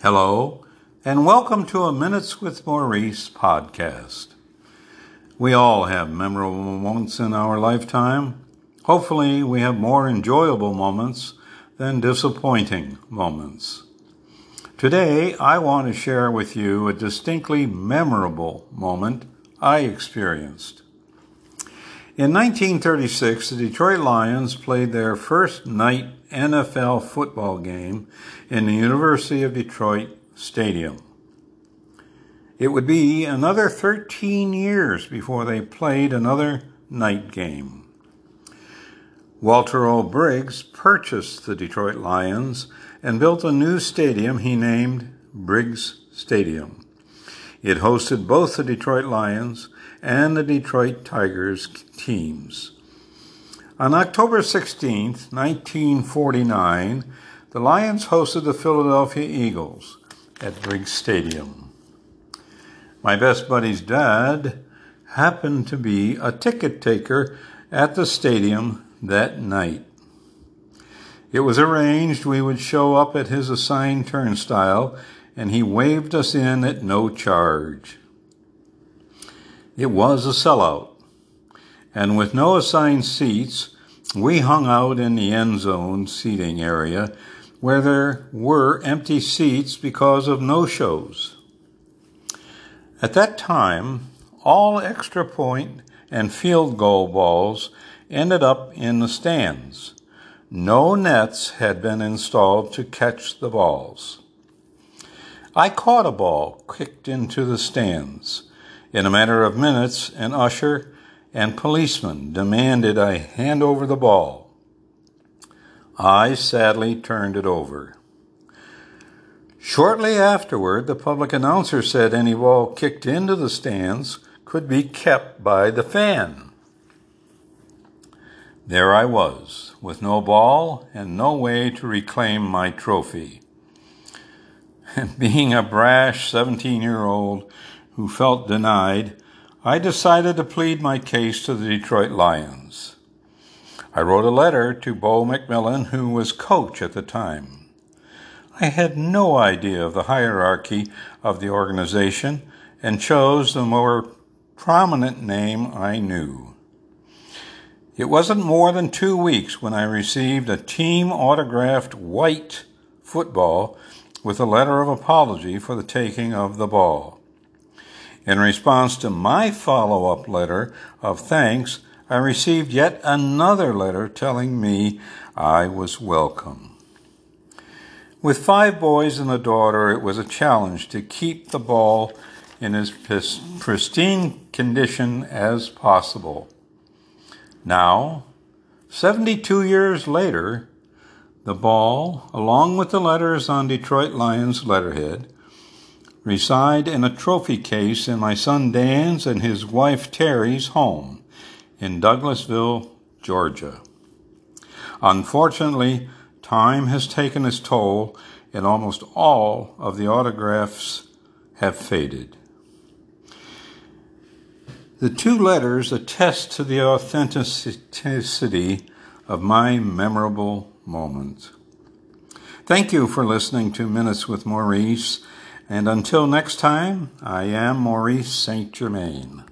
Hello, and welcome to a Minutes with Maurice podcast. We all have memorable moments in our lifetime. Hopefully, we have more enjoyable moments than disappointing moments. Today, I want to share with you a distinctly memorable moment I experienced. In 1936, the Detroit Lions played their first night NFL football game in the University of Detroit Stadium. It would be another 13 years before they played another night game. Walter O. Briggs purchased the Detroit Lions and built a new stadium he named Briggs Stadium. It hosted both the Detroit Lions and the Detroit Tigers teams. On October 16, 1949, the Lions hosted the Philadelphia Eagles at Briggs Stadium. My best buddy's dad happened to be a ticket taker at the stadium that night. It was arranged we would show up at his assigned turnstile, and he waved us in at no charge. It was a sellout, and with no assigned seats, we hung out in the end zone seating area where there were empty seats because of no shows. At that time, all extra point and field goal balls ended up in the stands. No nets had been installed to catch the balls. I caught a ball kicked into the stands. In a matter of minutes, an usher and policemen demanded I hand over the ball. I sadly turned it over. Shortly afterward, the public announcer said any ball kicked into the stands could be kept by the fan. There I was, with no ball and no way to reclaim my trophy. And being a brash 17 year old who felt denied, I decided to plead my case to the Detroit Lions. I wrote a letter to Bo McMillin, who was coach at the time. I had no idea of the hierarchy of the organization and chose the more prominent name I knew. It wasn't more than two weeks when I received a team autographed white football with a letter of apology for the taking of the ball. In response to my follow up letter of thanks, I received yet another letter telling me I was welcome. With five boys and a daughter, it was a challenge to keep the ball in as pristine condition as possible. Now, 72 years later, the ball, along with the letters on Detroit Lions letterhead, reside in a trophy case in my son Dan's and his wife Terry's home in Douglasville, Georgia. Unfortunately, time has taken its toll, and almost all of the autographs have faded. The two letters attest to the authenticity of my memorable moment. Thank you for listening to Minutes with Maurice, and until next time, I am Maurice St. Germain.